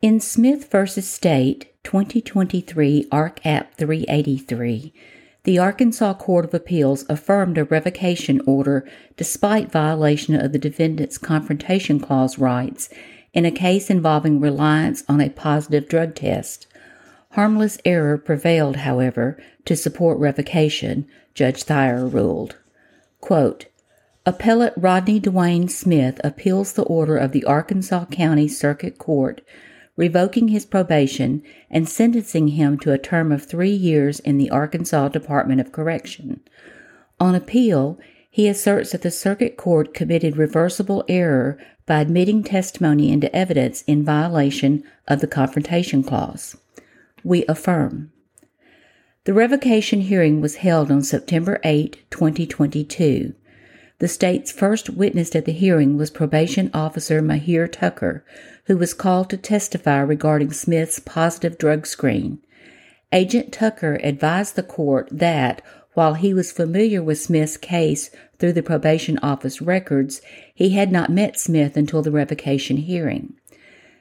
In Smith v. State, 2023 Ark. App 383, the Arkansas Court of Appeals affirmed a revocation order despite violation of the defendant's Confrontation Clause rights in a case involving reliance on a positive drug test. Harmless error prevailed, however, to support revocation, Judge Thyer ruled. Quote, Appellant Rodney Dwayne Smith appeals the order of the Arkansas County Circuit Court revoking his probation and sentencing him to a term of three years in the Arkansas Department of Correction. On appeal, he asserts that the Circuit Court committed reversible error by admitting testimony into evidence in violation of the Confrontation Clause. We affirm. The revocation hearing was held on September 8, 2022. The state's first witness at the hearing was probation officer Mahir Tucker, who was called to testify regarding Smith's positive drug screen. Agent Tucker advised the court that, while he was familiar with Smith's case through the probation office records, he had not met Smith until the revocation hearing.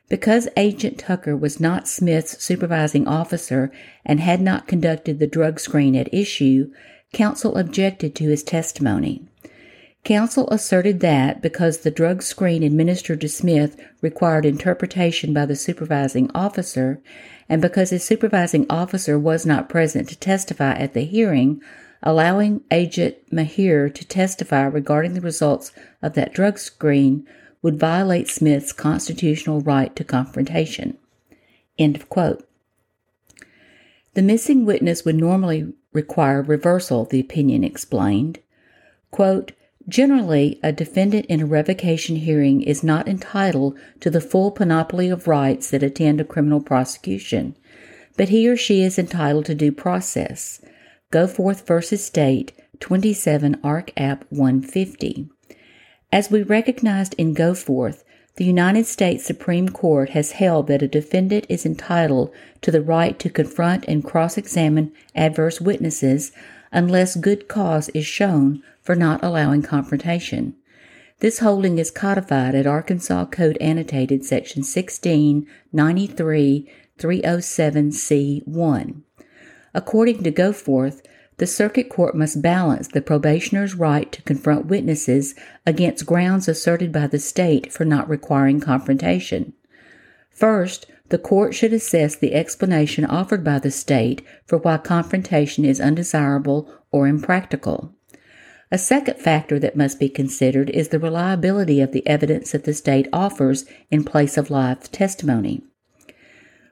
Because Agent Tucker was not Smith's supervising officer and had not conducted the drug screen at issue, counsel objected to his testimony. Counsel asserted that because the drug screen administered to Smith required interpretation by the supervising officer, and because his supervising officer was not present to testify at the hearing, allowing Agent Mahir to testify regarding the results of that drug screen would violate Smith's constitutional right to confrontation. End of quote. The missing witness would normally require reversal, the opinion explained. Quote, Generally, a defendant in a revocation hearing is not entitled to the full panoply of rights that attend a criminal prosecution, but he or she is entitled to due process. Goforth v. State, 27 Ark. App 150. As we recognized in Goforth, the United States Supreme Court has held that a defendant is entitled to the right to confront and cross examine adverse witnesses unless good cause is shown for not allowing confrontation. This holding is codified at Arkansas Code Annotated Section 1693 307C1. According to Goforth, the circuit court must balance the probationer's right to confront witnesses against grounds asserted by the state for not requiring confrontation. First, the court should assess the explanation offered by the state for why confrontation is undesirable or impractical. A second factor that must be considered is the reliability of the evidence that the state offers in place of live testimony.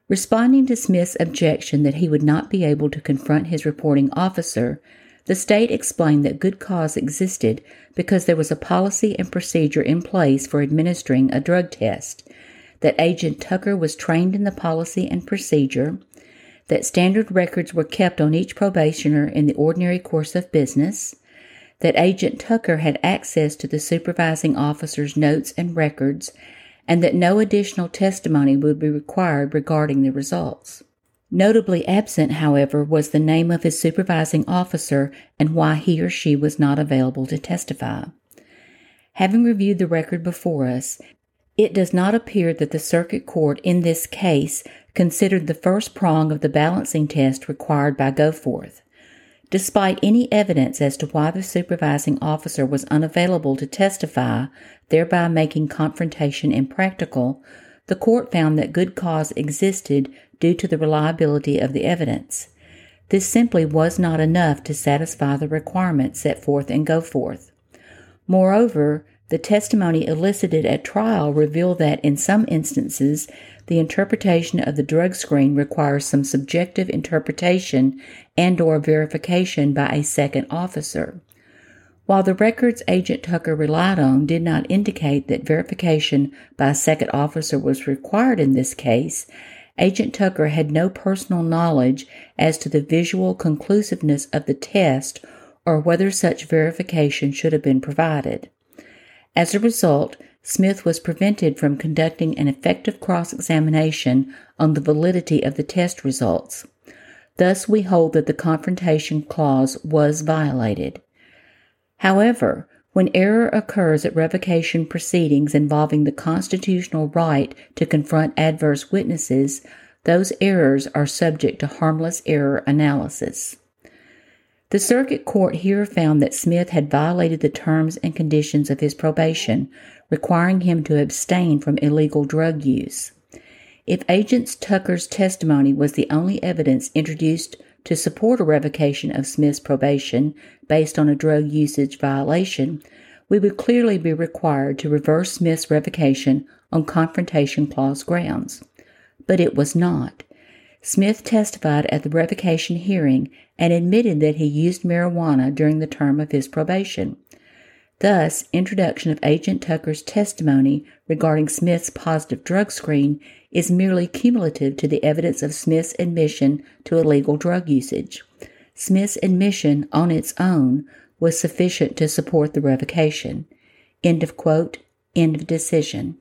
Responding to Smith's objection that he would not be able to confront his reporting officer, the state explained that good cause existed because there was a policy and procedure in place for administering a drug test that Agent Tucker was trained in the policy and procedure, that standard records were kept on each probationer in the ordinary course of business, that Agent Tucker had access to the supervising officer's notes and records, and that no additional testimony would be required regarding the results. Notably absent, however, was the name of his supervising officer and why he or she was not available to testify. Having reviewed the record before us, it does not appear that the circuit court in this case considered the first prong of the balancing test required by Goforth. Despite any evidence as to why the supervising officer was unavailable to testify, thereby making confrontation impractical, the court found that good cause existed due to the reliability of the evidence. This simply was not enough to satisfy the requirements set forth in Goforth. Moreover, the testimony elicited at trial revealed that in some instances, the interpretation of the drug screen requires some subjective interpretation and or verification by a second officer. While the records Agent Tucker relied on did not indicate that verification by a second officer was required in this case, Agent Tucker had no personal knowledge as to the visual conclusiveness of the test or whether such verification should have been provided. As a result, Smith was prevented from conducting an effective cross examination on the validity of the test results. Thus, we hold that the Confrontation Clause was violated. However, When error occurs at revocation proceedings involving the constitutional right to confront adverse witnesses, those errors are subject to harmless error analysis. The circuit court here found that Smith had violated the terms and conditions of his probation, requiring him to abstain from illegal drug use. If Agent Tucker's testimony was the only evidence introduced to support a revocation of Smith's probation based on a drug usage violation, we would clearly be required to reverse Smith's revocation on Confrontation Clause grounds. But it was not. Smith testified at the revocation hearing and admitted that he used marijuana during the term of his probation. Thus, introduction of Agent Tucker's testimony regarding Smith's positive drug screen is merely cumulative to the evidence of Smith's admission to illegal drug usage. Smith's admission on its own was sufficient to support the revocation. End of quote. End of decision.